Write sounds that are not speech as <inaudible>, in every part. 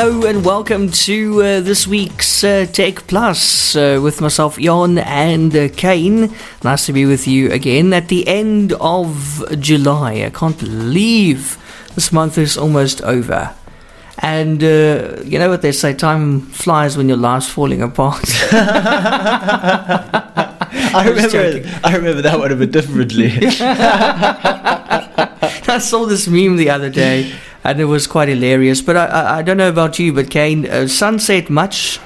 Hello and welcome to uh, this week's uh, Tech Plus uh, with myself, Jon and uh, Kaine. Nice to be with you again at the end of July. I can't believe this month is almost over. And uh, you know what they say, time flies when your life's falling apart. <laughs> I remember, I remember that one a bit differently. <laughs> I saw this meme the other day <laughs> and it was quite hilarious. But I, I, I don't know about you, but Kaine, uh, sunset much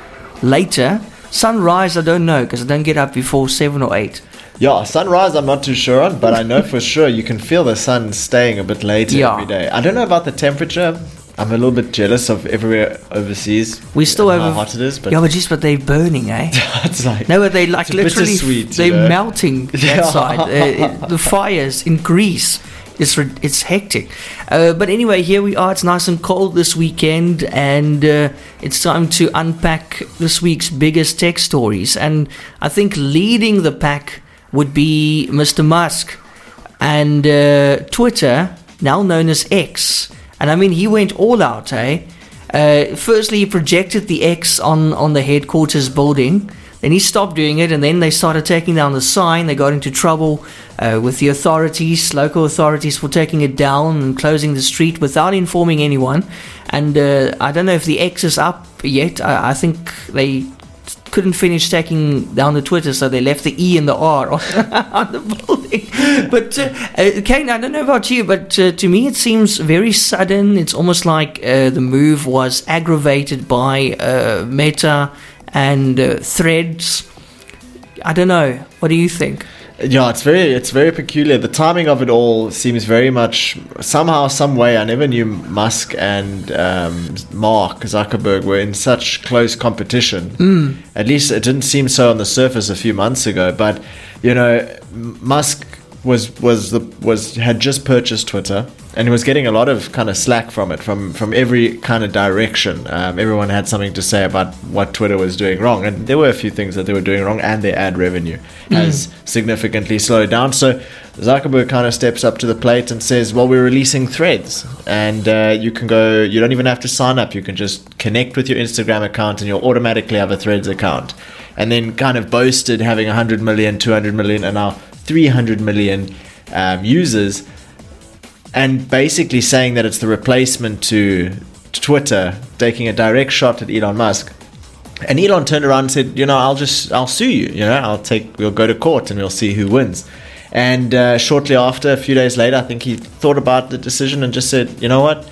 later. Sunrise, I don't know because I don't get up before seven or eight. Yeah, sunrise I'm not too sure on, but I know for sure you can feel the sun staying a bit later Yeah. every day. I don't know about the temperature. I'm a little bit jealous of everywhere overseas. We still have how hot it is, but yeah, but just but they're burning, eh? <laughs> it's like No, but they like literally they're know? melting that <laughs> Yeah. side. Uh, the fires in Greece. It's it's hectic. Uh, but anyway, here we are. It's nice and cold this weekend, and uh, it's time to unpack this week's biggest tech stories. And I think leading the pack would be Mr. Musk and uh, Twitter, now known as X. And I mean, he went all out, eh? Uh, firstly, he projected the X on, on the headquarters building. Then he stopped doing it, and then they started taking down the sign. They got into trouble uh, with the authorities, local authorities, for taking it down and closing the street without informing anyone. And uh, I don't know if the X is up yet. I, I think they couldn't finish taking down the Twitter, so they left the E and the R on, <laughs> the building. But uh, uh, Kaine, I don't know about you, but uh, to me it seems very sudden. It's almost like uh, the move was aggravated by uh, Meta and uh, Threads. I don't know. What do you think? Yeah, it's very it's very peculiar. The timing of it all seems very much somehow, some way. I never knew Musk and um, Mark Zuckerberg were in such close competition. At least it didn't seem so on the surface a few months ago. But you know, Musk was was the was had just purchased Twitter and was getting a lot of kind of slack from it from from every kind of direction. Um, everyone had something to say about what Twitter was doing wrong, and there were a few things that they were doing wrong, and their ad revenue has significantly slowed down. So Zuckerberg kind of steps up to the plate and says, "Well, we're releasing Threads, and uh, you can go. You don't even have to sign up. You can just connect with your Instagram account, and you'll automatically have a Threads account." And then kind of boasted having 100 million, 200 million, and now 300 million um, users and basically saying that it's the replacement to Twitter, taking a direct shot at Elon Musk. And Elon turned around and said, "You know, I'll just I'll sue you. You know, I'll take we'll go to court and we'll see who wins." And uh, shortly after, a few days later, I think he thought about the decision and just said, "You know what?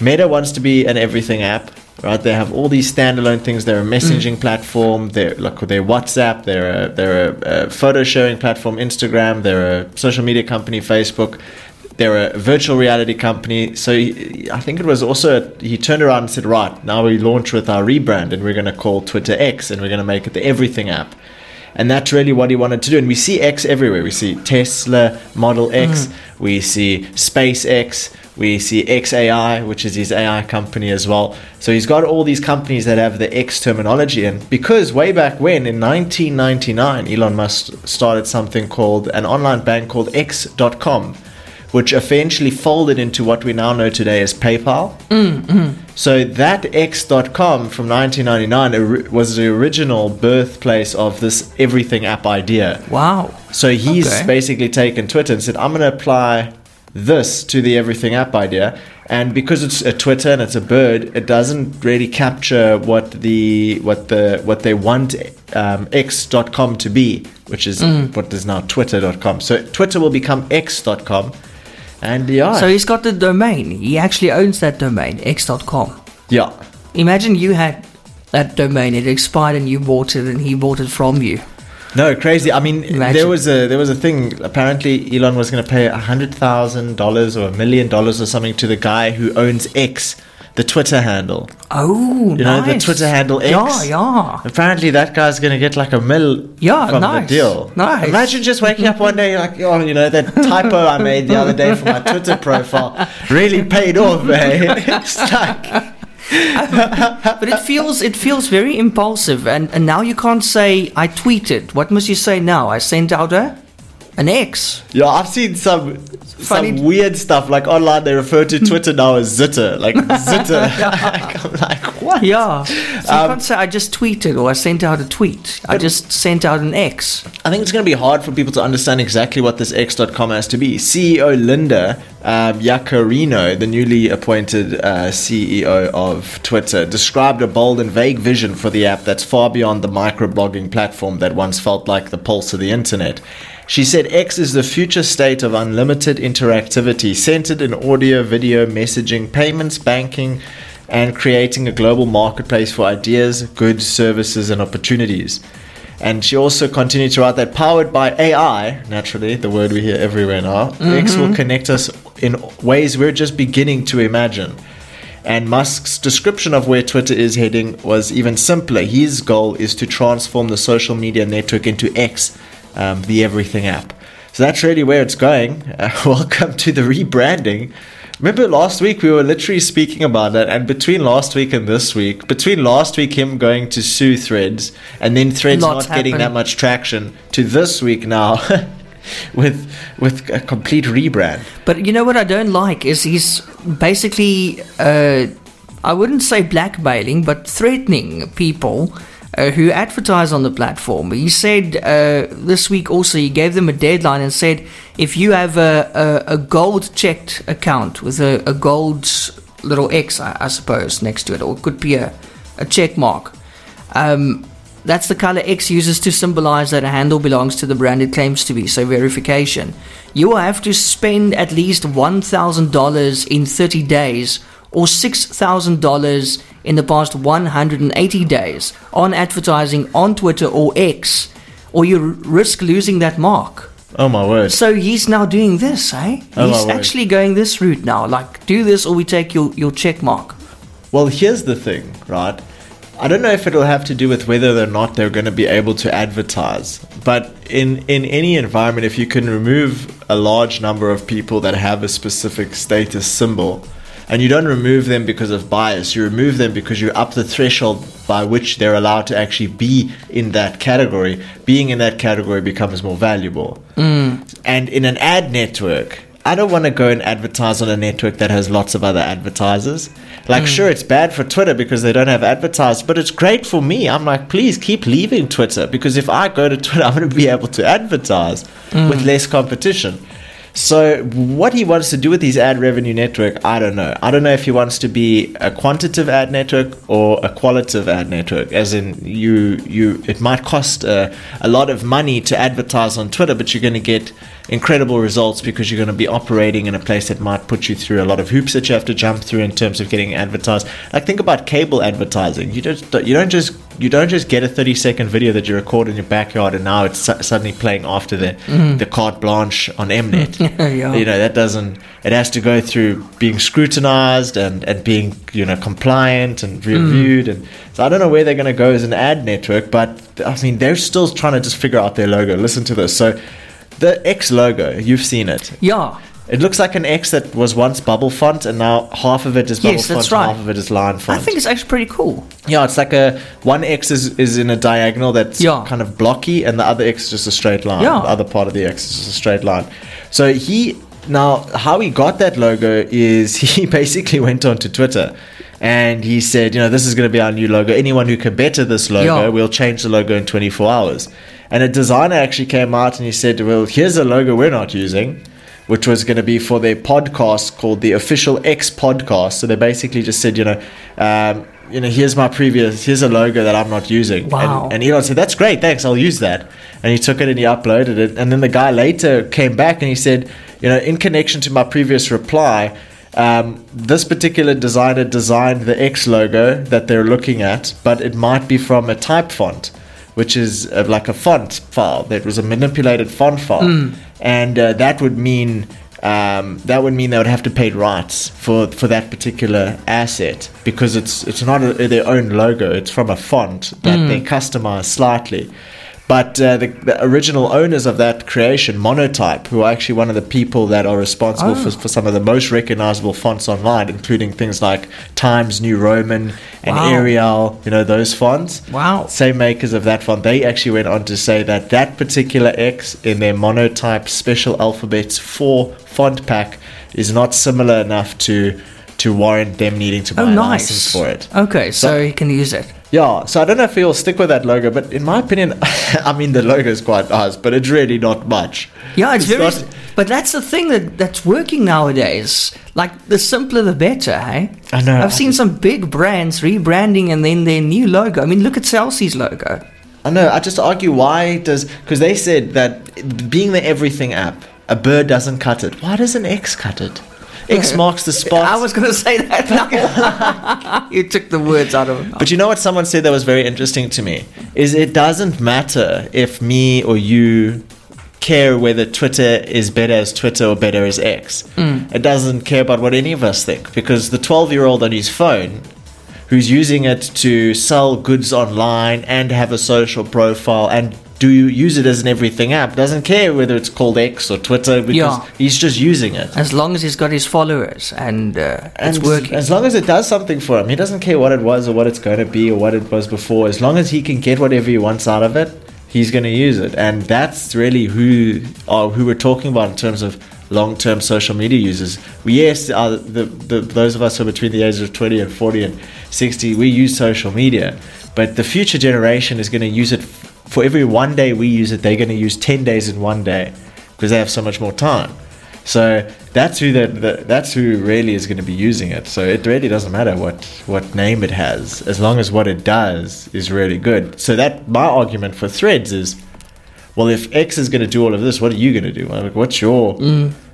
Meta wants to be an everything app, right? They have all these standalone things. They're a mm. messaging platform. They're like their WhatsApp. They're a, they're a, a photo sharing platform. Instagram. They're a social media company. Facebook. They're a virtual reality company. So he, I think it was also he turned around and said, right now we launch with our rebrand and we're going to call Twitter X and we're going to make it the everything app. And that's really what he wanted to do. And we see X everywhere. We see Tesla Model X, mm. we see SpaceX, we see XAI, which is his AI company as well. So he's got all these companies that have the X terminology. And because way back when, in 1999, Elon Musk started something called an online bank called X.com, which eventually folded into what we now know today as PayPal. Mm-hmm. So that X.com from 1999 was the original birthplace of this everything app idea. Wow. So he's Okay. basically taken Twitter and said, I'm going to apply this to the everything app idea. And because it's a Twitter and it's a bird, it doesn't really capture what the what the what they want um, X.com to be, which is Mm. what is now Twitter.com. So Twitter will become X.com. And yeah, So he's got the domain. He actually owns that domain, x.com. yeah. Imagine you had that domain, it expired and you bought it and he bought it from you. No, crazy. I mean, Imagine. there was a there was a thing. Apparently, Elon was going to pay a hundred thousand dollars or a million dollars or something to the guy who owns X, the Twitter handle. Oh, You know, the. Twitter handle X. Yeah, yeah. Apparently, that guy's going to get like a mill Yeah, from nice. the deal. Nice. Imagine just waking up one day like, oh, you know, that typo I made the other day for my Twitter profile really paid off, eh? <laughs> it's like, <laughs> But it feels it feels very impulsive and, and now you can't say I tweeted. What must you say now? I sent out a An X. Yeah, I've seen some Funny- some weird stuff like online. They refer to Twitter now as Zitter, like <laughs> Zitter. <laughs> <laughs> I'm like, what? Yeah. So you Um, can't say I just tweeted or I sent out a tweet. I just sent out an X. I think it's going to be hard for people to understand exactly what this X.com has to be. CEO Linda um, the newly appointed uh, CEO of Twitter, described a bold and vague vision for the app that's far beyond the microblogging platform that once felt like the pulse of the internet. She said X is the future state of unlimited interactivity, centered in audio, video, messaging, payments, banking, and creating a global marketplace for ideas, goods, services, and opportunities. And she also continued to write that powered by AI, naturally, the word we hear everywhere now, X will mm-hmm. connect us in ways we're just beginning to imagine. And Musk's description of where Twitter is heading was even simpler. His goal is to transform the social media network into X, um, the everything app. So that's really where it's going. Uh, <laughs> welcome to the rebranding. Remember last week we were literally speaking about that, and between last week and this week, between last week him going to sue Threads, and then Threads Lots not getting that much traction, to this week now, <laughs> with with a complete rebrand. But you know what I don't like is he's basically, uh, I wouldn't say blackmailing, but threatening people uh, who advertise on the platform. He said uh, this week also he gave them a deadline and said if you have a, a, a gold checked account with a, a gold little X, I, I suppose, next to it, or it could be a, a check mark. Um, that's the color X uses to symbolize that a handle belongs to the brand it claims to be, so verification. You will have to spend at least $1,000 in 30 days or $6,000 in the past 180 days on advertising on Twitter or X, or you risk losing that mark. Oh my word! So he's now doing this, eh? Oh, he's actually going this route now. Like, do this or we take your, your check mark. Well, here's the thing, right? I don't know if it'll have to do with whether or not they're going to be able to advertise, but in in any environment, if you can remove a large number of people that have a specific status symbol, and you don't remove them because of bias, you remove them because you're up the threshold by which they're allowed to actually be in that category. Being in that category becomes more valuable. Mm. And in an ad network, I don't want to go and advertise on a network that has lots of other advertisers. Like, mm. sure, it's bad for Twitter because they don't have advertisers, but it's great for me. I'm like, please keep leaving Twitter because if I go to Twitter, <laughs> I'm going to be able to advertise mm. with less competition. So, what he wants to do with his ad revenue network, I don't know. I don't know if he wants to be a quantitative ad network or a qualitative ad network, as in you you it might cost a, a lot of money to advertise on Twitter, but you're going to get incredible results because you're going to be operating in a place that might put you through a lot of hoops that you have to jump through in terms of getting advertised. Like think about cable advertising. You just you don't just you don't just get a 30 second video that you record in your backyard and now it's su- suddenly playing after the mm-hmm. the carte blanche on Mnet. <laughs> Yeah. You know that doesn't. It has to go through being scrutinized and and being you know compliant and mm-hmm. reviewed and so I don't know where they're going to go as an ad network, but I mean they're still trying to just figure out their logo. Listen to this. So the X logo, you've seen it. Yeah. It looks like an X that was once bubble font, and now half of it is bubble Yes, font, right. half of it is line font. I think it's actually pretty cool. yeah, it's like a one X is, is in a diagonal that's Yeah. kind of blocky, and the other X is just a straight line. Yeah. The other part of the X is just a straight line. So he now how he got that logo is <laughs> he basically went onto Twitter. And he said, you know, this is going to be our new logo. Anyone who can better this logo, Yeah. we'll change the logo in 24 hours. And a designer actually came out and he said, well, here's a logo we're not using which was going to be for their podcast called the Official X Podcast. So they basically just said, you know, um, you know, here's my previous, here's a logo that I'm not using. Wow. And, and Elon said, that's great, thanks, I'll use that. And he took it and he uploaded it. And then the guy later came back and he said, you know, in connection to my previous reply, um, this particular designer designed the X logo that they're looking at, but it might be from a type font which is uh, like a font file. That was a manipulated font file, and uh, that would mean um, that would mean they would have to pay rights for for that particular asset because it's it's not a, their own logo; it's from a font that they customize slightly. But uh, the, the original owners of that creation, Monotype, who are actually one of the people that are responsible Oh. for, for some of the most recognizable fonts online, including things like Times New Roman and Wow. Arial, you know, those fonts. Wow. Same makers of that font. They actually went on to say that that particular X in their Monotype Special Alphabets 4 font pack is not similar enough to to warrant them needing to buy Oh, a nice. license for it. Okay, so, So- you can use it. Yeah, so I don't know if you'll stick with that logo, but in my opinion, <laughs> I mean the logo is quite nice, but it's really not much. Yeah, it's, It's very. not- but that's the thing that that's working nowadays. Like the simpler the better, hey? I know. I've seen some big brands rebranding and then their new logo. I mean, look at Chelsea's logo. I know. I just argue why does because they said that being the everything app, a bird doesn't cut it. Why does an X cut it? X marks the spot. I was going to say that. <laughs> you took the words out of it. But you know what someone said that was very interesting to me is it doesn't matter if me or you care whether Twitter is better as Twitter or better as X. Hmm. It doesn't care about what any of us think because the 12-year-old on his phone who's using it to sell goods online and have a social profile and do you use it as an everything app doesn't care whether it's called X or Twitter because Yeah. he's just using it. As long as he's got his followers and uh, And it's working. As long as it does something for him, he doesn't care what it was or what it's going to be or what it was before. As long as he can get whatever he wants out of it, he's going to use it. And that's really who are who we're talking about in terms of long-term social media users. We, yes, uh, the, the those of us who are between the ages of 20 and 40 and 60, we use social media. But the future generation is going to use it for every one day we use it. They're going to use 10 days in one day because they have so much more time. So that's who that that that's who really is going to be using it. So it really doesn't matter what what name it has, as long as what it does is really good. So that my argument for Threads is, well, if X is going to do all of this, what are you going to do? Like, what's your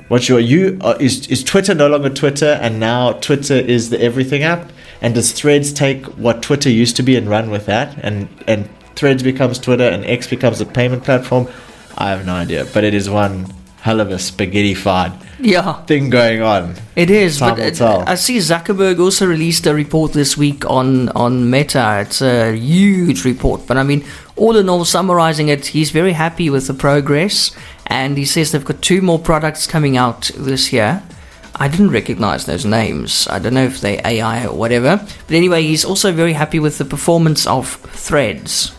what's your you uh, is is Twitter no longer Twitter, and now Twitter is the everything app? And does Threads take what Twitter used to be and run with that? And and Threads becomes Twitter, and X becomes a payment platform? I have no idea, but it is one hell of a spaghetti-fied yeah. thing going on. It is, Time but it. I see Zuckerberg also released a report this week on on Meta. It's a huge report, but I mean, all in all, summarizing it, he's very happy with the progress, and he says they've got two more products coming out this year. I didn't recognize those names. I don't know if they're AI or whatever. But anyway, he's also very happy with the performance of Threads.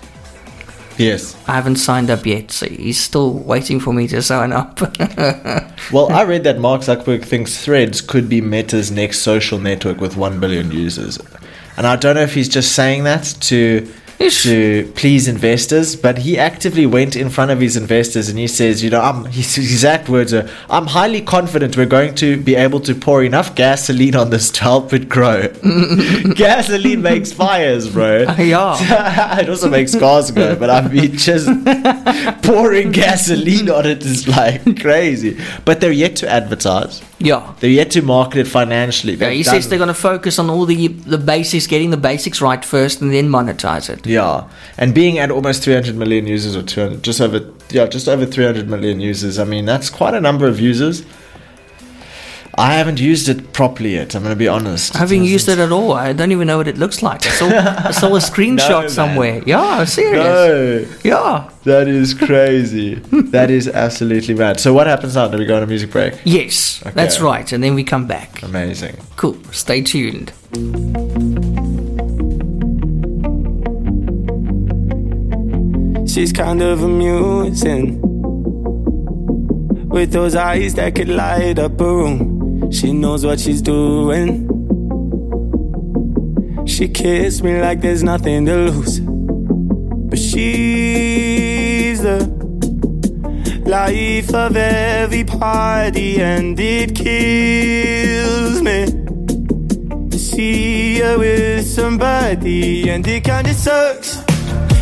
Yes. I haven't signed up yet, so he's still waiting for me to sign up. <laughs> Well, I read that Mark Zuckerberg thinks Threads could be Meta's next social network with 1 billion users. And I don't know if he's just saying that to. To please investors, but he actively went in front of his investors and he says, you know, I'm, <laughs> his exact words are, I'm highly confident we're going to be able to pour enough gasoline on this to help it grow. <laughs> gasoline makes fires, bro. <laughs> yeah. it also makes cars go, but I mean, just <laughs> pouring gasoline on it is like crazy. But they're yet to advertise. Yeah. They're yet to market it financially. Yeah, They've he done- says they're going to focus on all the the basics, getting the basics right first, and then monetize it. Yeah, and being at almost 300 million users or 200, just over, yeah, just over 300 million users. I mean, that's quite a number of users. I haven't used it properly yet. I'm going to be honest. I haven't used it at all. I don't even know what it looks like. I saw, I saw a <laughs> screenshot No, somewhere. Yeah, I'm serious. No, Yeah. that is <laughs> crazy. that is absolutely mad. So what happens now? Do we go on a music break? Yes, Okay. that's right. And then we come back. Amazing. Cool. Stay tuned. She's kind of amusing. With those eyes that could light up a room. She knows what she's doing. She kissed me like there's nothing to lose. But she's the life of every party, and it kills me to see her with somebody, and it kinda sucks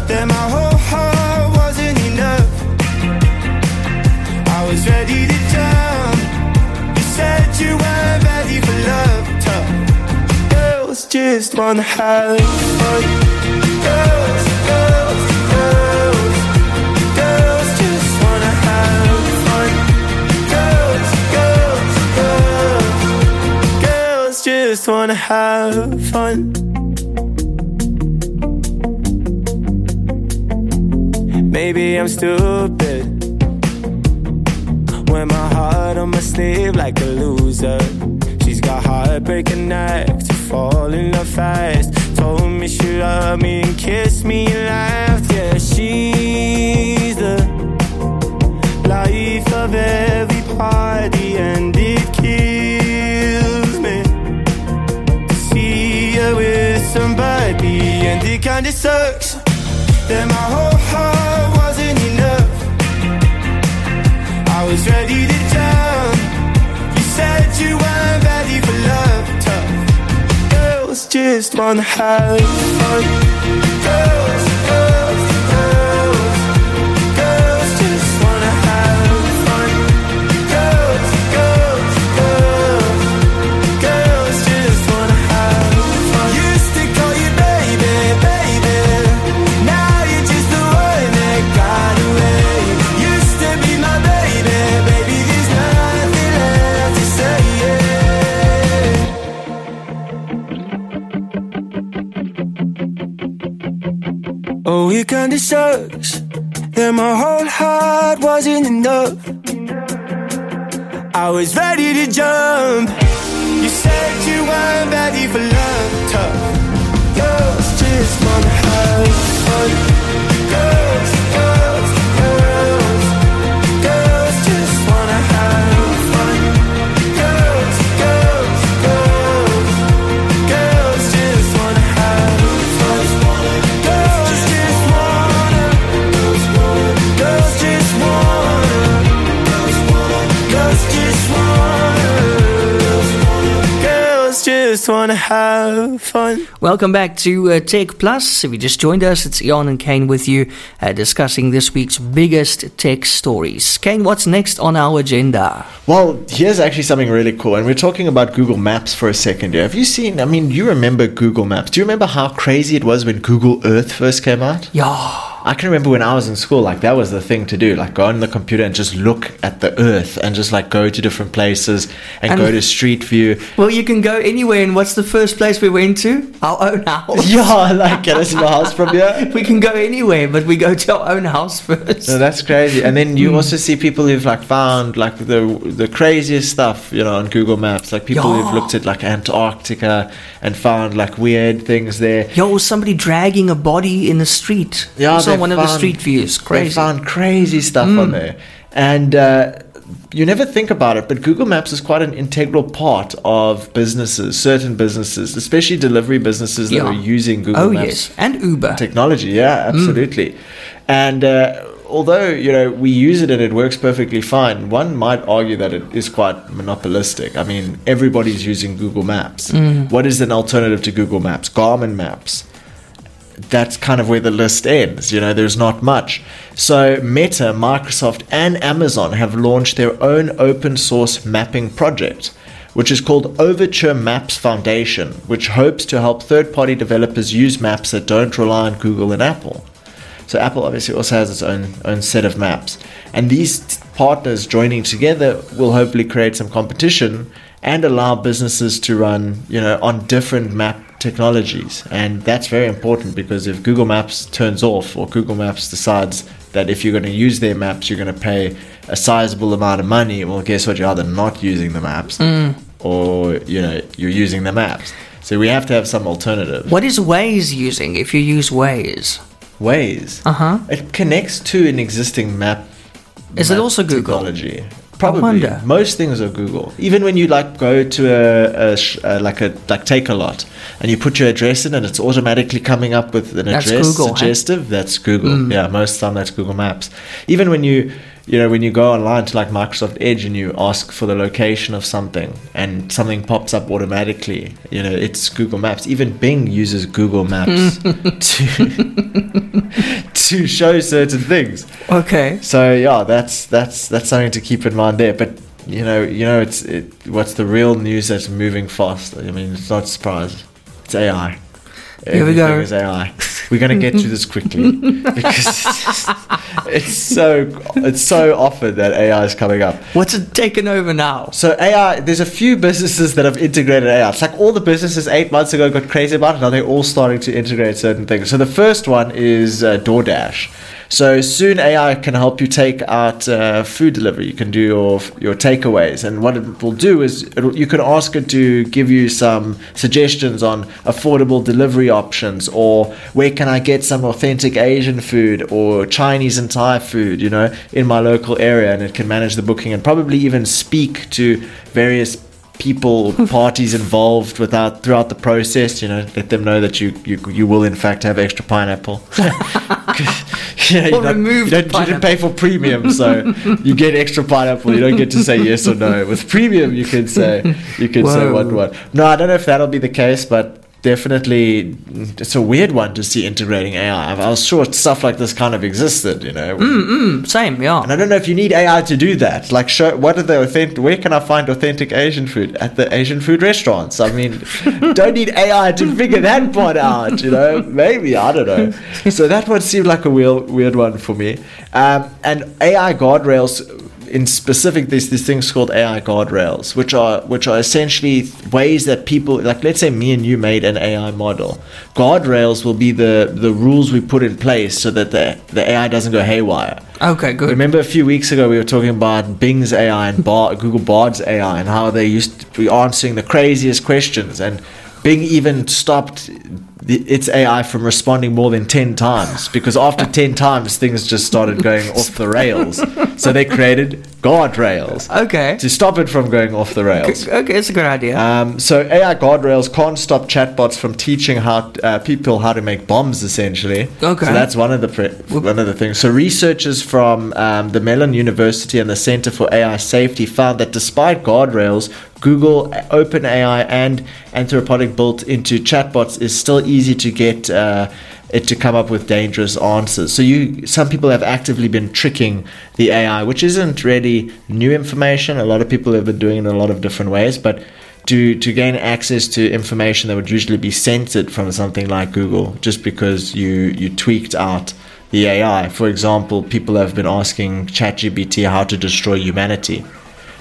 that my whole heart wasn't enough. I was ready to jump. You weren't ready for love. Tough. Girls just wanna have fun. Girls, girls, girls. Girls just wanna have fun. Girls, girls, girls. Girls just wanna have fun. Maybe I'm stupid. Wear my heart on my sleeve like a loser. She's got heartbreak heartbreaking neck to fall in love fast. Told me she loved me and kissed me and laughed. Yeah, she's the life of every party, and it kills me to see her with somebody, and it kinda sucks that my whole heart was ready to jump. You said you weren't ready for love. Tough girls just wanna have fun. Girls, Oh, it kinda sucks that my whole heart wasn't enough. I was ready to jump. You said you weren't ready for love. Tough girls just wanna have fun. Wanna, girls just wanna have fun. Welcome back to uh, Tech Plus. If you just joined us, it's Eon and Kaine with you uh, discussing this week's biggest tech stories. Kaine, what's next on our agenda? Well, here's actually something really cool. And we're talking about Google Maps for a second here. Have you seen, I mean, you remember Google Maps. Do you remember how crazy it was when Google Earth first came out? Yeah. I can remember when I was in school, like that was the thing to do. Like go on the computer and just look at the earth and just like go to different places and, And- go to Street View. Well, you can go anywhere, and what's the first place we went to? Our own house. <laughs> Yeah, like get us see my house from here? <laughs> We can go anywhere, but we go to our own house first. No, that's crazy. And then you hmm. also see people who've like found like the the craziest stuff, you know, on Google Maps. Like people Yeah. who've looked at like Antarctica and found like weird things there. Yo, somebody dragging a body in the street. Yeah, they one of the street views. They Crazy. found crazy stuff on there, and uh, you never think about it, but Google Maps is quite an integral part of businesses, certain businesses, especially delivery businesses that Yeah. are using Google oh Maps yes, and Uber. technology. Yeah, absolutely. And uh, although you know we use it and it works perfectly fine, one might argue that it is quite monopolistic. I mean, everybody's using Google Maps. What is an alternative to Google Maps? Garmin Maps that's kind of where the list ends. You know, there's not much. So, Meta, Microsoft, and Amazon have launched their own open source mapping project, which is called Overture Maps Foundation, which hopes to help third party developers use maps that don't rely on Google and Apple. So, Apple obviously also has its own, own set of maps. And these t- partners joining together will hopefully create some competition and allow businesses to run, you know, on different map technologies. And that's very important because if Google Maps turns off or Google Maps decides that if you're going to use their maps, you're going to pay a sizable amount of money, well, guess what? You're either not using the maps or, you know, you're using the maps. So we have to have some alternative. What is Waze using if you use Waze? Ways. Uh huh. It connects to an existing map. Is it also Google? Technology. Probably. wonder. Most things are Google. Even when you like go to a, a, uh like a like Takealot and you put your address in and it's automatically coming up with an That's address Google, suggestive. That's Google. Yeah, most of the time that's Google Maps. Even when you you know when you go online to like Microsoft Edge and you ask for the location of something and something pops up automatically, you know it's Google Maps. Even Bing uses Google Maps <laughs> to <laughs> to show certain things. Okay. So yeah, that's that's that's something to keep in mind there. But you know, you know, it's it, what's the real news that's moving fast. I mean, it's not a surprise. It's AI. Here we go. Is AI. We're gonna get through this quickly <laughs> because it's, it's so it's so often that AI is coming up. What's it taken over now? So AI, there's a few businesses that have integrated AI. It's like all the businesses eight months ago got crazy about it. Now they're all starting to integrate certain things. So the first one is uh, DoorDash. So soon AI can help you take out uh, food delivery. You can do your your takeaways, and what it will do is you can ask it to give you some suggestions on affordable delivery options, or where can I get some authentic Asian food or Chinese and Thai food, you know, in my local area, and it can manage the booking and probably even speak to various people parties involved without throughout the process you know let them know that you you, you will in fact have extra pineapple. <laughs> Yeah, you, don't, you, don't, you didn't pay for premium so you get extra pineapple. You don't get to say yes or no. With premium you can say you can say what Whoa. what no i don't know if that'll be the case but definitely it's a weird one to see integrating ai i was sure stuff like this kind of existed you know Mm, same, yeah. and I don't know if you need AI to do that. Like, show what are the authentic? Where can I find authentic Asian food at the Asian food restaurants? I mean, <laughs> don't need AI to figure that part out. You know, maybe I don't know. So that one seemed like a weird, weird one for me. Um, and AI guardrails. In specific, there's these things called AI guardrails, which are which are essentially ways that people, like let's say me and you made an AI model. Guardrails will be the the rules we put in place so that the the AI doesn't go haywire. Okay, good. Remember a few weeks ago we were talking about Bing's AI and Bar- Google Bard's AI and how they used to be answering the craziest questions and Bing even stopped the, its AI from responding more than 10 times because after <laughs> 10 times things just started going off the rails. So they created guardrails Okay. to stop it from going off the rails. Okay, it's a good idea. Um, so AI guardrails can't stop chatbots from teaching how uh, people how to make bombs. Essentially, Okay. So that's one of the pre- one of the things. So researchers from um, the Mellon University and the Center for AI Safety found that despite guardrails, Google, OpenAI, and Anthropic built into chatbots is still easy to get. Uh, it to come up with dangerous answers. So you, some people have actively been tricking the AI, which isn't really new information. A lot of people have been doing it in a lot of different ways, but to to gain access to information that would usually be censored from something like Google, just because you you tweaked out the AI. For example, people have been asking ChatGPT how to destroy humanity.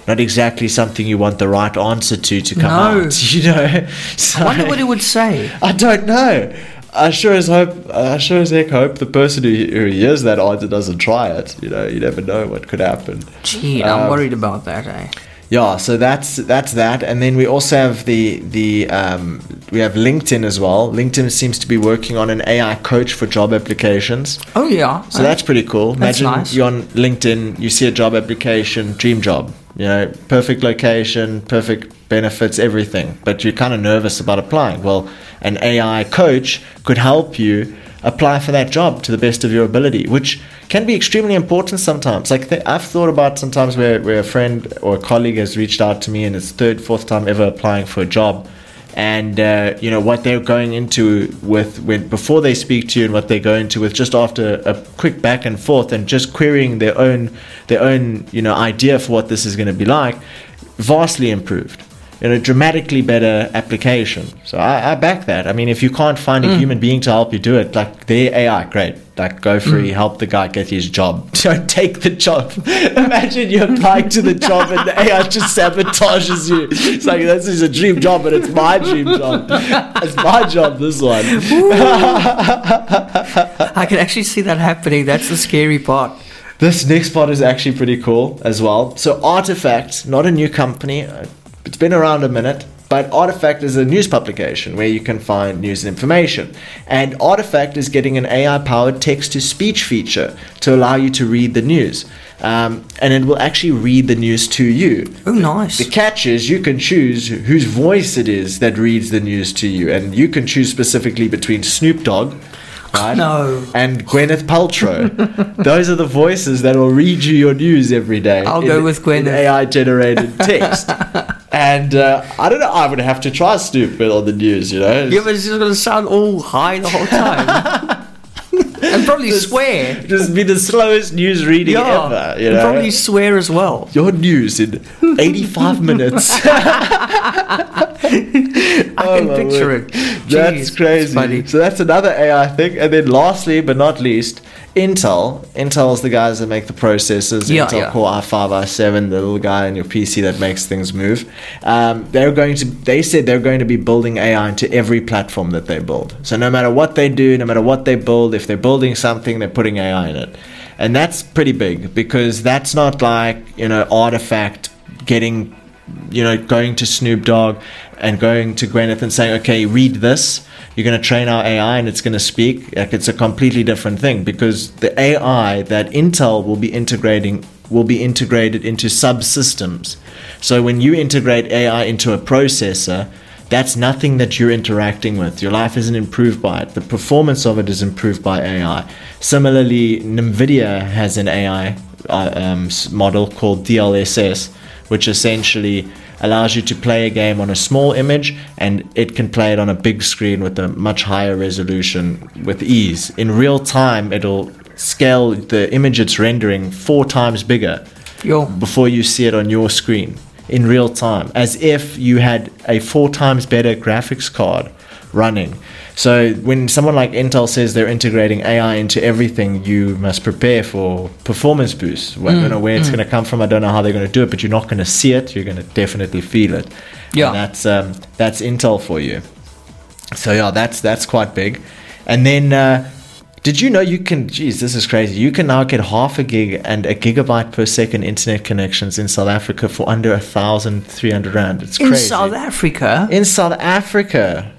Not exactly something you want the right answer to to come No. out. <laughs> You know. So, I wonder what it would say. I don't know. I sure as hope. I sure as heck hope the person who, who hears that answer doesn't try it. You know, you never know what could happen. Gee, I'm Um, worried about that, eh? Yeah, so that's that's that, and then we also have the the um, we have LinkedIn as well. LinkedIn seems to be working on an AI coach for job applications, Oh, yeah. so that's pretty cool. Imagine nice. you're on LinkedIn, you see a job application, dream job, you know, perfect location, perfect benefits, everything, but you're kind of nervous about applying. Well, an AI coach could help you apply for that job to the best of your ability, which can be extremely important sometimes. Like th- I've thought about sometimes where, where a friend or a colleague has reached out to me and it's third, fourth time ever applying for a job and uh, you know what they're going into with when before they speak to you and what they go into with just after a quick back and forth and just querying their own their own you know idea for what this is going to be like vastly improved you know dramatically better application. So I, I back that. I mean if you can't find a mm. human being to help you do it like their ai great. Like go mm. free help the guy get his job. <laughs> Don't take the job. <laughs> Imagine you applying to the job and the ai just sabotages you. It's like this is a dream job but it's my dream job. It's my job this one. <laughs> I can actually see that happening. That's the scary part. This next part is actually pretty cool as well. So, Artifact, not a new company, it's been around a minute, but Artifact is a news publication where you can find news and information. And Artifact is getting an AI powered text to speech feature to allow you to read the news. Um, and it will actually read the news to you. Oh, nice. The catch is you can choose whose voice it is that reads the news to you, and you can choose specifically between Snoop Dogg, right, No. and Gwyneth Paltrow. <laughs> Those are the voices that will read you your news every day. I'll in- go with Gwyneth. AI generated text. <laughs> and uh, I don't know. I would have to try Snoop on the news. You know, Yeah, but it's just going to sound all high the whole time. <laughs> and probably swear. just be the slowest news reading Yeah. ever. You and know, probably swear as well. your news in 85 minutes. <laughs> I Oh, can picture word. it. That's Jeez, it's crazy. So that's another AI thing. And then lastly, but not least, Intel. Intel is the guys that make the processors. Yeah, Intel yeah. Core i5, i7, the little guy in your PC that makes things move. Um, they're going to. They said they're going to be building AI into every platform that they build. So no matter what they do, no matter what they build, if they're building something, they're putting AI in it. And that's pretty big because that's not like, you know, artifact getting, you know, going to Snoop Dogg and going to Gwyneth and saying, okay, read this. You're going to train our AI and it's going to speak. Like it's a completely different thing because the AI that Intel will be integrating will be integrated into subsystems. So when you integrate AI into a processor, that's nothing that you're interacting with. Your life isn't improved by it. The performance of it is improved by AI. Similarly, NVIDIA has an AI uh, um, model called DLSS, which essentially allows you to play a game on a small image and it can play it on a big screen with a much higher resolution with ease. In real time, it'll scale the image it's rendering four times bigger Yo. before you see it on your screen in real time, as if you had a four times better graphics card running. So when someone like Intel says they're integrating AI into everything, you must prepare for performance boosts. Well, I don't know where it's going to come from. I don't know how they're going to do it, but you're not going to see it. You're going to definitely feel it. Yeah. And that's um, that's Intel for you. So yeah, that's that's quite big. And then, uh, did you know you can? Geez, this is crazy. You can now get half a gig and a gigabyte per second internet connections in South Africa for under a thousand three hundred rand. It's In crazy. In South Africa? in South Africa,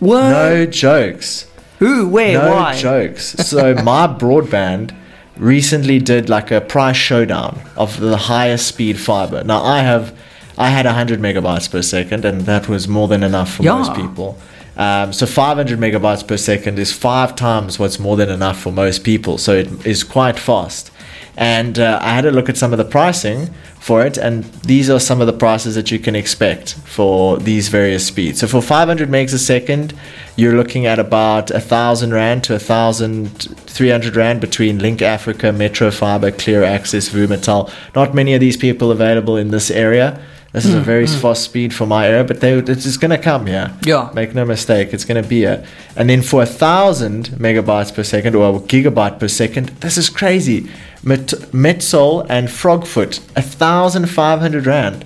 What? no jokes. Who? Where? No Why? jokes. <laughs> So my broadband recently did like a price showdown of the highest speed fiber. Now I have, I had 100 megabytes per second, and that was more than enough for Yeah. most people. Um, so 500 megabytes per second is five times what's more than enough for most people. So it is quite fast. And uh, I had a look at some of the pricing for it, and these are some of the prices that you can expect for these various speeds. So for 500 megs a second, you're looking at about a thousand rand to a thousand three hundred rand between Link Africa, Metro Fiber, Clear Access, Vumatel. Not many of these people available in this area. This is a very fast speed for my area, but they, it's just going to come here. Yeah. Make no mistake, it's going to be a. And then for a thousand megabytes per second or a gigabyte per second, this is crazy. Met, Metsol and Frogfoot, a thousand five hundred rand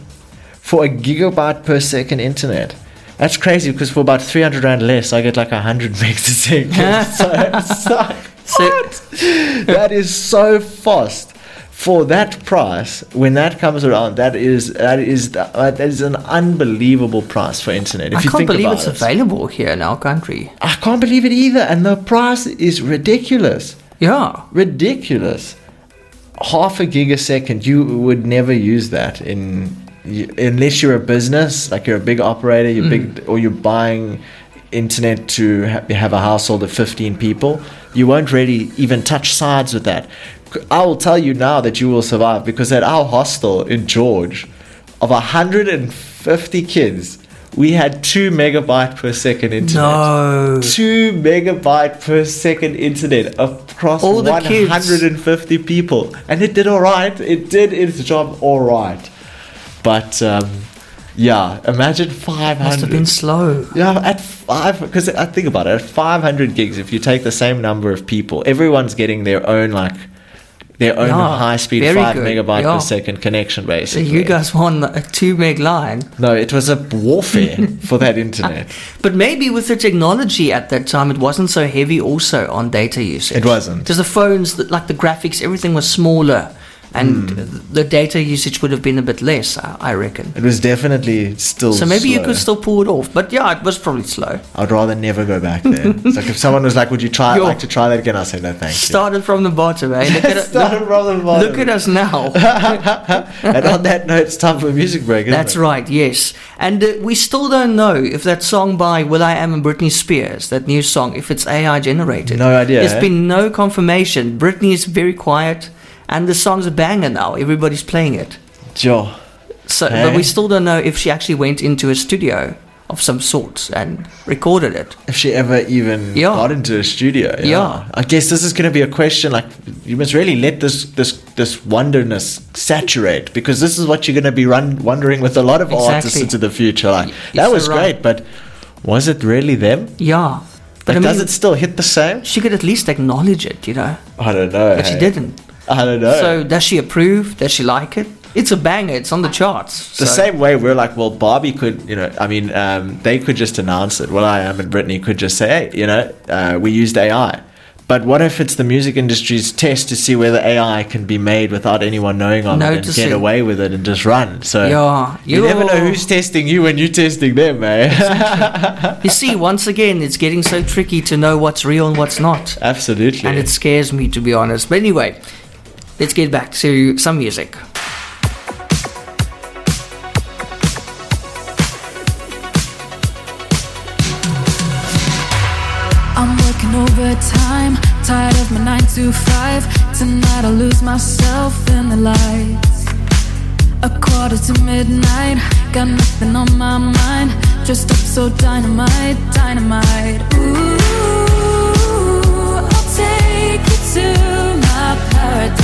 for a gigabyte per second internet. That's crazy because for about 300 rand less, I get like 100 <laughs> megs a second. <laughs> so it's like, So- what? that is so fast. For that price, when that comes around, that is that is that is an unbelievable price for internet. If I you can't think believe about it's it. available here in our country. I can't believe it either, and the price is ridiculous Yeah. ridiculous. Half a gig a second, you would never use that in unless you're a business, like you're a big operator, you're big, mm. or you're buying internet to ha- have a household of 15 people. You won't really even touch sides with that. I will tell you now that you will survive because at our hostel in George, of 150 kids, we had two megabyte per second internet No. two megabyte per second internet across All the kids. 150 people and it did all right it did its job all right but um, yeah imagine 500 Must have been slow. yeah at five because i think about it at 500 gigs if you take the same number of people everyone's getting their own like their own Yeah, high speed 5 good, megabyte yeah. per second connection basically. So you guys won a two meg line. no it was a warfare <laughs> for that internet But maybe with the technology at that time, it wasn't so heavy also on data usage. It wasn't. Because the phones, like the graphics, everything was smaller. And Hmm. the data usage would have been a bit less, I reckon. it was definitely still So maybe you could still pull it off. But yeah, it was probably slow. I'd rather never go back there. <laughs> it's like if someone was like, "Would you try Yo. like to try that again?" I say no, thank you. Started from the bottom, eh? Look at, <laughs> Started look, from the bottom. look at us now. <laughs> and on that note, it's time for a music break. Isn't That's it? right, yes. And uh, we still don't know if that song by will.i.am and Britney Spears, that new song, if it's AI generated. No idea, There's eh? been no confirmation. Britney is very quiet, and the song's a banger now. Everybody's playing it. Sure. So, Hey. but we still don't know if she actually went into a studio of some sort and recorded it. If she ever even Yeah. got into a studio, yeah. Yeah. I guess this is going to be a question. Like, you must really let this this this wonderness saturate because this is what you're going to be run wondering with a lot of artists Exactly. into the future. Like, Y- that was right. great, but was it really them? Yeah. But Like, I does it still hit the same? she could at least acknowledge it, you know. I don't know. But she didn't. I don't know. So does she approve? Does she like it? It's a banger. It's on the charts. the so- same way we're like, well, Barbie could, you know, I mean, um, they could just announce it. Well, I am and Britney could just say, hey, you know, uh, we used AI. But what if it's the music industry's test to see whether AI can be made without anyone knowing of it and get away with it and just run? So Yeah, you never know who's testing you when you're testing them, eh? <laughs> You see, once again, it's getting so tricky to know what's real and what's not. Absolutely. And it scares me, to be honest. But anyway, let's get back to some music. I'm working overtime, tired of my nine to five. Tonight I'll lose myself in the lights. A quarter to midnight, got nothing on my mind. Dressed up so dynamite, dynamite. Ooh, I'll take you to my paradise.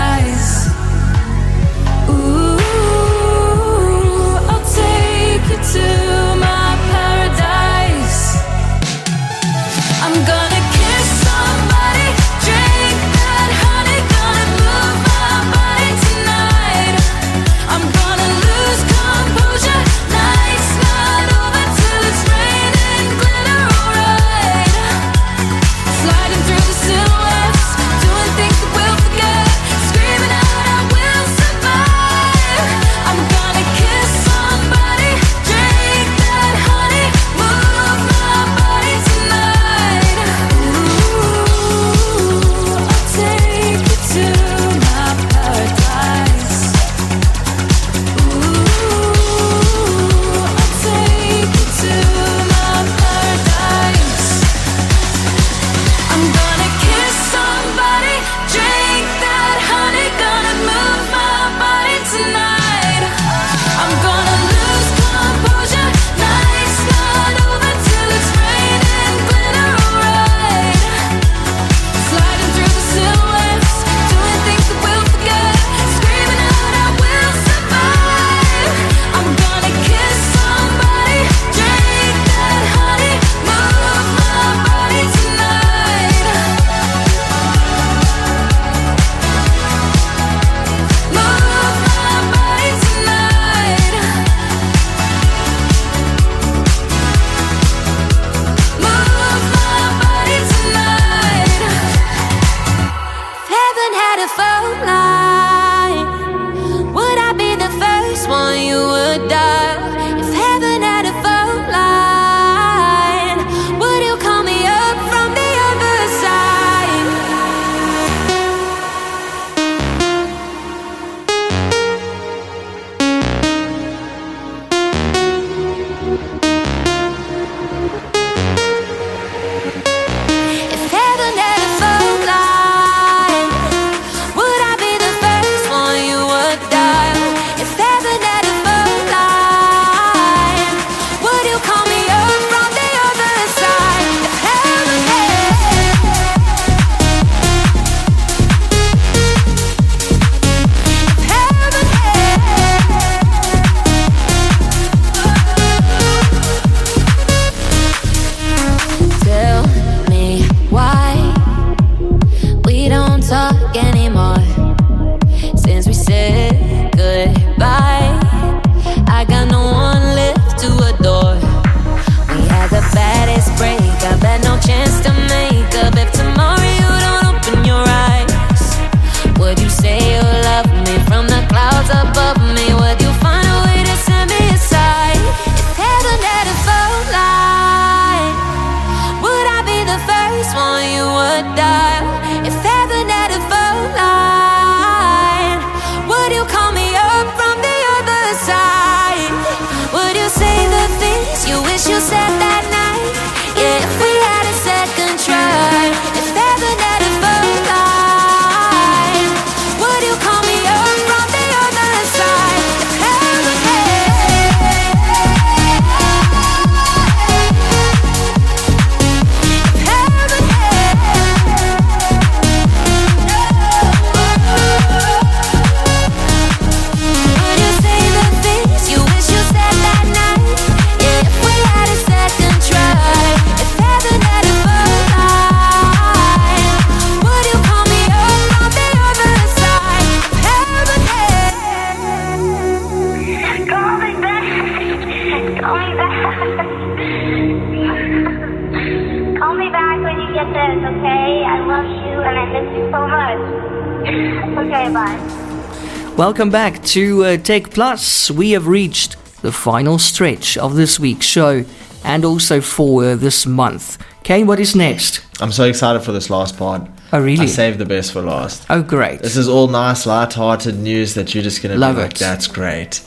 Welcome back to uh, TechPlus. We have reached the final stretch of this week's show and also for uh, this month. Kaine, what is next? I'm so excited for this last part. Oh, really? I saved the best for last. Oh, great. This is all nice, light-hearted news that you're just gonna Love be like, it. "That's great."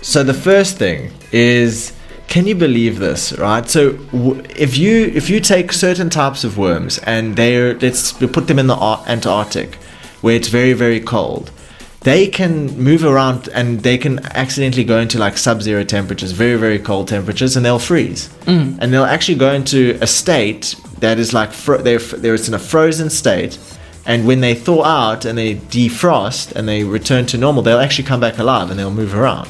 So the first thing is, can you believe this? Right. So w- if you if you take certain types of worms and they're let's put them in the Ar- Antarctic, where it's very very cold, they can move around and they can accidentally go into like sub-zero temperatures, very very cold temperatures, and they'll freeze. Mm. And they'll actually go into a state that is like fro- they're they're in a frozen state. And when they thaw out and they defrost and they return to normal, they'll actually come back alive and they'll move around.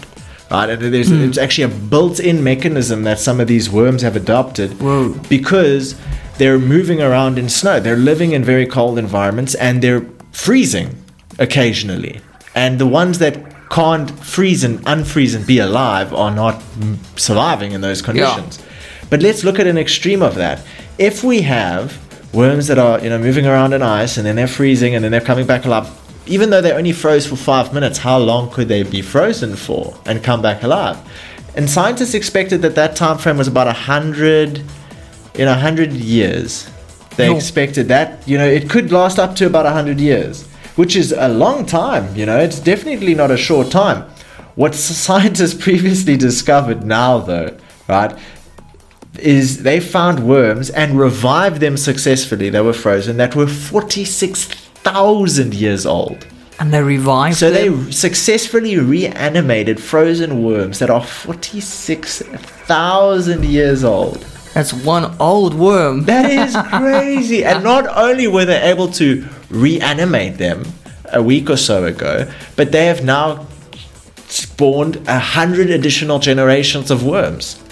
Right? And there's, there's actually a built in mechanism that some of these worms have adopted Whoa. because they're moving around in snow. They're living in very cold environments and they're freezing occasionally. And the ones that can't freeze and unfreeze and be alive are not surviving in those conditions. But let's look at an extreme of that. If we have worms that are, you know, moving around in ice and then they're freezing and then they're coming back alive, even though they only froze for five minutes, how long could they be frozen for and come back alive? And scientists expected that that time frame was about a hundred, you know, hundred years. They No. expected that, you know, it could last up to about a hundred years, which is a long time. You know, it's definitely not a short time. What <laughs> scientists previously discovered now, though, right, is they found worms and revived them successfully. They were frozen that were 46,000 years old. and they revived So them? they successfully reanimated frozen worms that are 46,000 years old. That's one old worm. That is <laughs> crazy. and not only were they able to reanimate them a week or so ago, but they have now spawned a hundred additional generations of worms.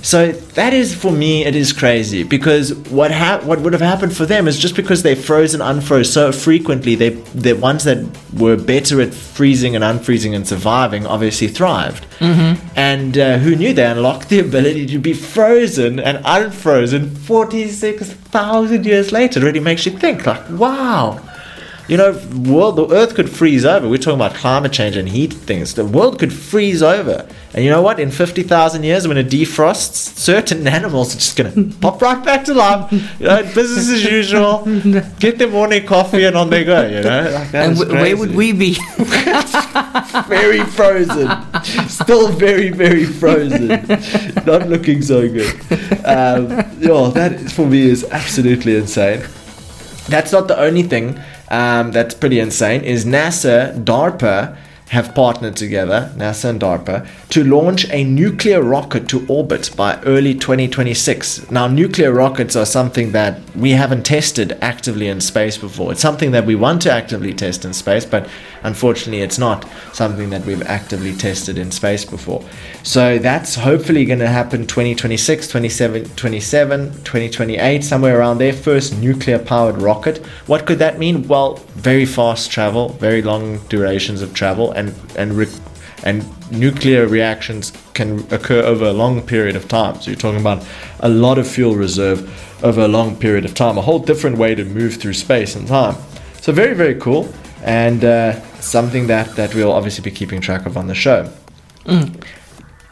So that is for me, it is crazy because what hap- what would have happened for them is just because they froze and unfroze so frequently, they the ones that were better at freezing and unfreezing and surviving obviously thrived. Mm-hmm. And uh, who knew they unlocked the ability to be frozen and unfrozen forty six thousand years later? It really makes you think, like, wow. You know, world the Earth could freeze over. We're talking about climate change and heat things. The world could freeze over, and you know what? In fifty thousand years, when it defrosts, certain <laughs> animals are just gonna pop right back to life. You know, business as usual. <laughs> Get their morning coffee and on they go. You know, like and w- where would we be? <laughs> Very frozen. Still very, very frozen. Not looking so good. Um, yeah, that is, for me is absolutely insane. That's not the only thing um, that's pretty insane. Is NASA, DARPA have partnered together, NASA and DARPA, to launch a nuclear rocket to orbit by early 2026. Now, nuclear rockets are something that we haven't tested actively in space before. It's something that we want to actively test in space, but unfortunately, it's not something that we've actively tested in space before. So that's hopefully going to happen 2026, 27, 27, 2028, somewhere around there. First nuclear powered rocket. What could that mean? Well, very fast travel, very long durations of travel, and and re- and nuclear reactions can occur over a long period of time. So you're talking about a lot of fuel reserve over a long period of time. A whole different way to move through space and time. So very very cool, and uh, something that that we'll obviously be keeping track of on the show.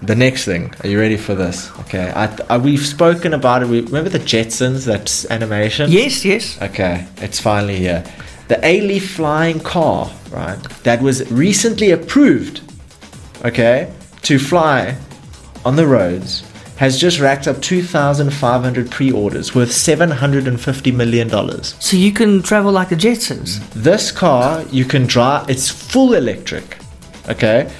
The next thing, are you ready for this? Okay, I, I, we've spoken about it. We, remember the Jetsons, that animation? yes, yes. Okay, it's finally here. The Alef flying car, right? That was recently approved, okay, to fly on the roads, has just racked up 2,500 pre-orders worth 750 million dollars. So you can travel like the Jetsons. This car you can drive. It's full electric, okay.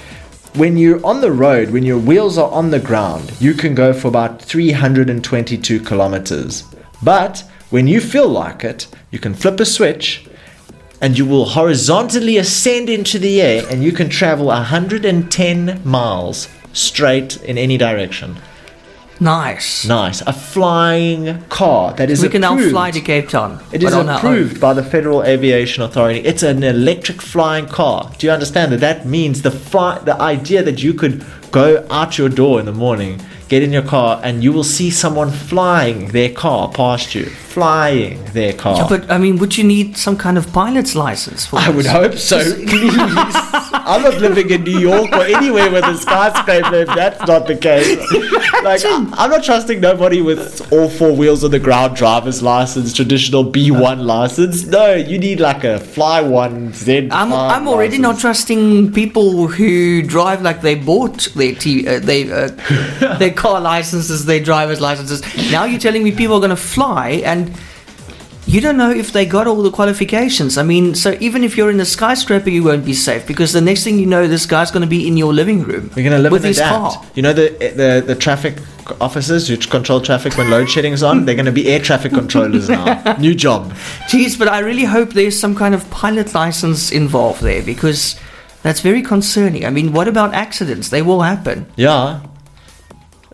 When you're on the road, when your wheels are on the ground, you can go for about 322 kilometers. But when you feel like it, you can flip a switch and you will horizontally ascend into the air and you can travel 110 miles straight in any direction. Nice. Nice. A flying car that is we can now fly to Cape Town. It is but on our own. approved by the Federal Aviation Authority. It's an electric flying car. Do you understand that? That means the fly, the idea that you could go out your door in the morning, get in your car, and you will see someone flying their car past you, flying their car. Yeah, but I mean, would you need some kind of pilot's license for I this? would hope so. Please. <laughs> I'm not living in New York or anywhere with a skyscraper if that's not the case. Like, I- I'm not trusting nobody with all four wheels on the ground driver's license, traditional B1 license. No, you need like a Fly One Z. I'm, I'm already not trusting people who drive like they bought their t- uh, they, uh, their <laughs> car licenses, their driver's licenses. Now you're telling me people are going to fly and you don't know if they got all the qualifications. I mean, so even if you're in a skyscraper, you won't be safe because the next thing you know, this guy's going to be in your living room We're gonna live with his adapt. car. You know the the the traffic officers who control traffic when load shedding's on. They're gonna be air traffic controllers now. <laughs> New job. Jeez, but I really hope there's some kind of pilot license involved there because that's very concerning. I mean, what about accidents? They will happen. Yeah.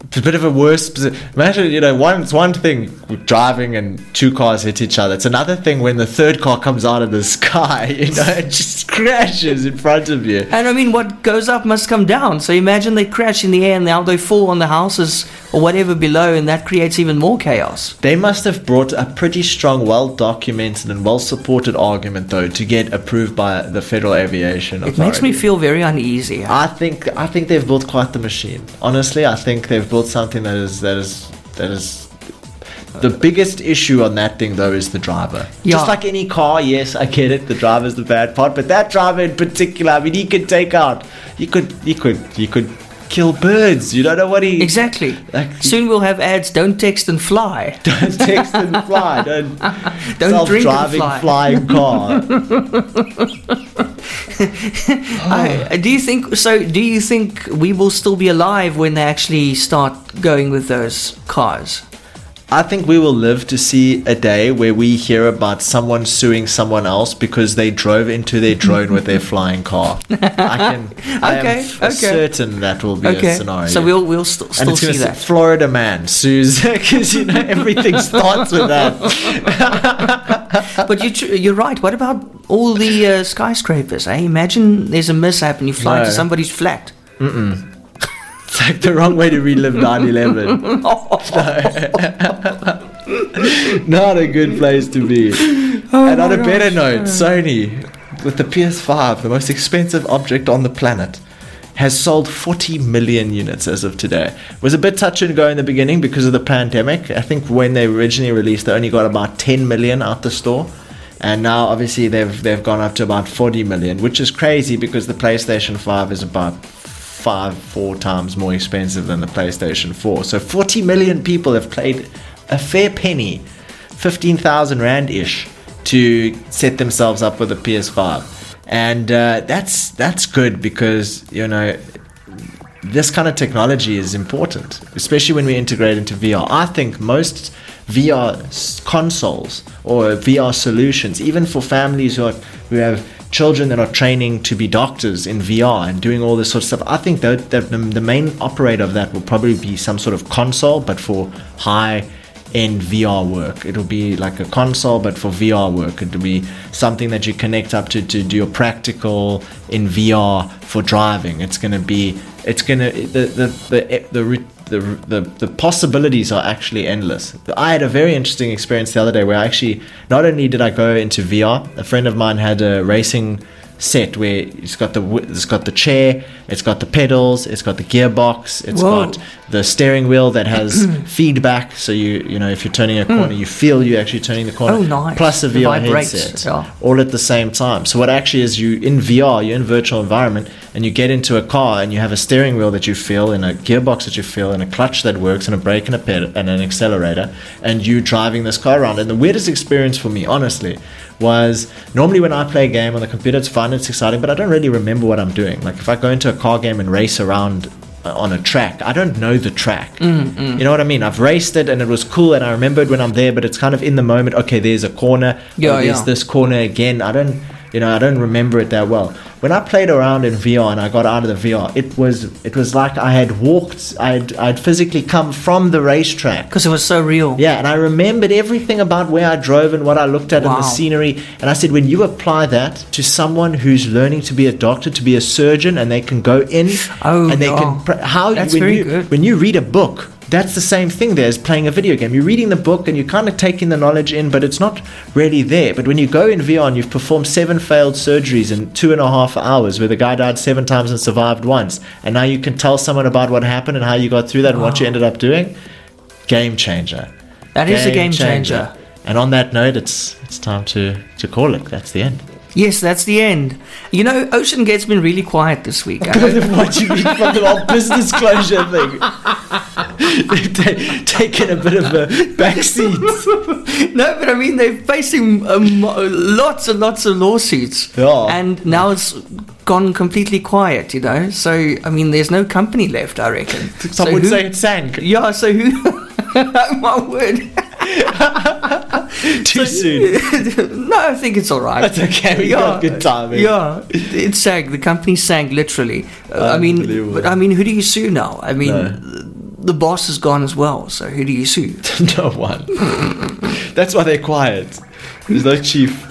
It's a bit of a worse. posi- Imagine, you know, one, it's one thing driving and two cars hit each other. It's another thing when the third car comes out of the <laughs> sky, you know, it just <laughs> crashes in front of you. And I mean, what goes up must come down. So imagine they crash in the air and now they fall on the houses or whatever below, and that creates even more chaos. They must have brought a pretty strong, well documented, and well supported argument, though, to get approved by the Federal Aviation It makes me feel very uneasy. I think I think they've built quite the machine. Honestly, I think they've built something that is that is that is the biggest issue on that thing though is the driver. Yeah. Just like any car, yes, I get it, the driver's the bad part, but that driver in particular, I mean he could take out he could he could he could kill birds. You don't know what he Exactly. Like- Soon we'll have ads don't text and fly. <laughs> don't text and fly. Don't, <laughs> Don't drink and fly. flying car. <laughs> Oh. I, do you think so? Do you think we will still be alive when they actually start going with those cars? I think we will live to see a day where we hear about someone suing someone else because they drove into their drone with their flying car. <laughs> I can. I am Okay, f- okay. certain that will be a scenario. so we'll we'll st- and still it's see that. Florida man sues <laughs> because you know everything starts with that. <laughs> But you tr- you're right. What about all the uh, skyscrapers? Eh? Imagine there's a mishap and you fly No. to somebody's flat. It's like the wrong way to relive 9/11. <laughs> <laughs> Not a good place to be. Oh and on a better note, Sony, with the PS5, the most expensive object on the planet, has sold 40 million units as of today. It was a bit touch and go in the beginning because of the pandemic. I think when they originally released, they only got about 10 million out the store. And now, obviously, they've they've gone up to about 40 million, which is crazy because the PlayStation 5 is about five, four times more expensive than the PlayStation 4. So 40 million people have played a fair penny, 15,000 Rand ish, to set themselves up with a PS5. And uh, that's that's good because, you know, this kind of technology is important, especially when we integrate into VR. I think most VR consoles or VR solutions, even for families who, are, who have children that are training to be doctors in VR and doing all this sort of stuff, I think that, that the, main operator of that will probably be some sort of console, but for high end VR work. It'll be like a console, but for VR work. It'll be something that you connect up to to do your practical in VR for driving. It's gonna be. It's gonna the the the the. The the, the, possibilities are actually endless. I had a very interesting experience the other day where I actually not only did I go into VR, a friend of mine had a racing set where it's got the it's got the chair, it's got the pedals, it's got the gearbox, it's Whoa. got the steering wheel that has <clears throat> feedback. So you you know if you're turning a corner, hmm. you feel you're actually turning the corner. Oh, nice. Plus a The VR headset, yeah. all at the same time. So what actually is you in VR, you're in virtual environment, and you get into a car and you have a steering wheel that you feel, and a gearbox that you feel, and a clutch that works, and a brake and a pedal and an accelerator, and you driving this car around. And the weirdest experience for me, honestly, was normally when I play a game on the computer, it's fun, it's exciting, but I don't really remember what I'm doing. Like if I go into a car game and race around uh, on a track, I don't know the track. Mm, You know what I mean? I've raced it and it was cool, and I remembered when I'm there, but it's kind of in the moment. Okay, there's a corner. Yeah, oh, there's yeah. this corner again. I don't You know, I don't remember it that well. When I played around in VR and I got out of the VR, it was it was like I had walked, I'd I'd physically come from the racetrack. Because it was so real. Yeah, and I remembered everything about where I drove and what I looked at and the scenery. And I said, when you apply that to someone who's learning to be a doctor, to be a surgeon, and they can go in Oh, and they can pr- how That's when very you good. when you read a book. That's the same thing there as playing a video game. You're reading the book and you're kind of taking the knowledge in, but it's not really there. But when you go in VR and you've performed seven failed surgeries in two and a half hours, where the guy died seven times and survived once, and now you can tell someone about what happened and how you got through that and what you ended up doing, game changer. That is a game changer. And on that note, it's it's time to to call it. That's the end. Yes, that's the end. You know, OceanGate's been really quiet this week. I don't- what you mean from the whole business closure thing? They've <laughs> ta- taken a bit of a backseat. <laughs> no, but I mean, they're facing um, lots and lots of lawsuits. Yeah. And now it's gone completely quiet, you know? So, I mean, there's no company left, I reckon. Some So would who- say it sank Yeah, so who. <laughs> My word. <laughs> too soon. <laughs> no, I think it's all right. That's okay, we got good timing. Yeah, it, sank. The company sank literally. Uh, I mean, but I mean, who do you sue now? I mean, No. the boss is gone as well. So who do you sue? <laughs> no one. That's why they're quiet. There's no chief.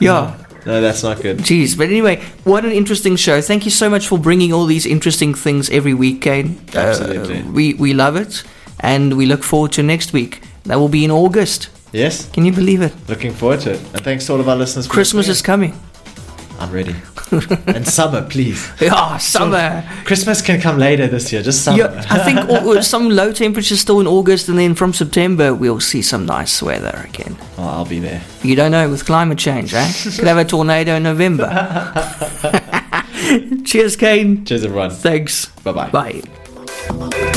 Yeah. No, that's not good. Jeez, but anyway, what an interesting show. Thank you so much for bringing all these interesting things every week, Kaine. Uh, Absolutely. we, we love it, and we look forward to next week. That will be in August. Yes, Can you believe it? looking forward to it. And thanks to all of our listeners. Christmas is coming. I'm ready. <laughs> and summer, please. Yeah, summer. Christmas can come later this year. Just summer. Yeah, I think <laughs> au- some low temperatures still in August, and then from September we'll see some nice weather again. Oh, I'll be there. You don't know with climate change, eh? <laughs> Could have a tornado in November. Cheers, Kaine. Cheers, everyone. Thanks. Bye-bye. Bye.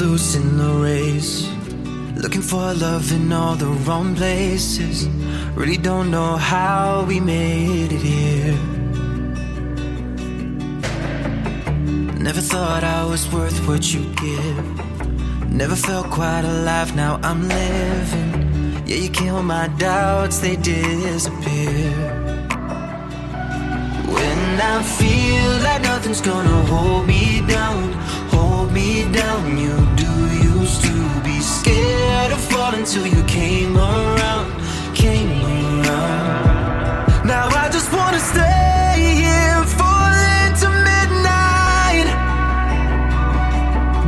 loose in the race. Looking for love in all the wrong places. Really don't know how we made it here. Never thought I was worth what you give. Never felt quite alive, now I'm living. Yeah, you kill my doubts, they disappear. When I feel like nothing's gonna hold me down me down. You do used to be scared of falling till you came around, came around. Now I just wanna stay here, fall into midnight.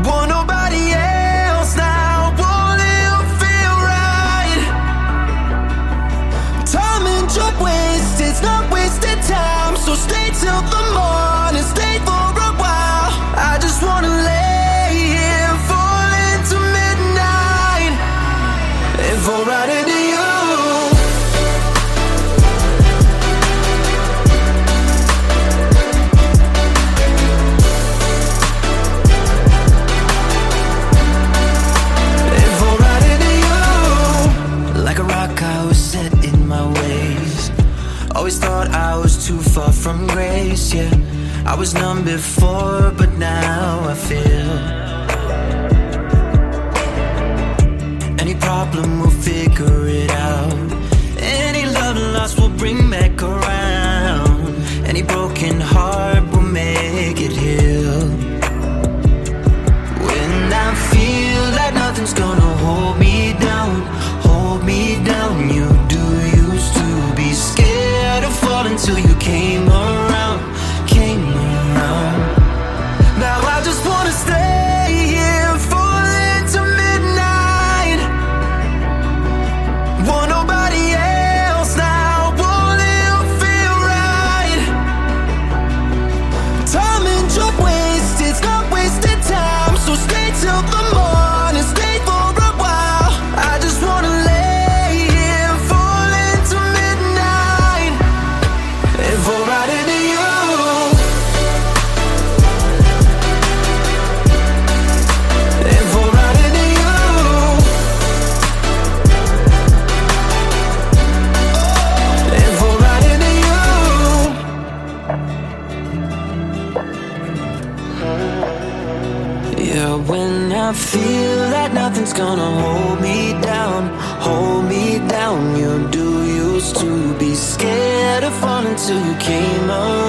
Wanna was numb before, but now I feel. Any problem we'll figure it out. Any love lost will bring back around. Any broken heart will make it heal who came around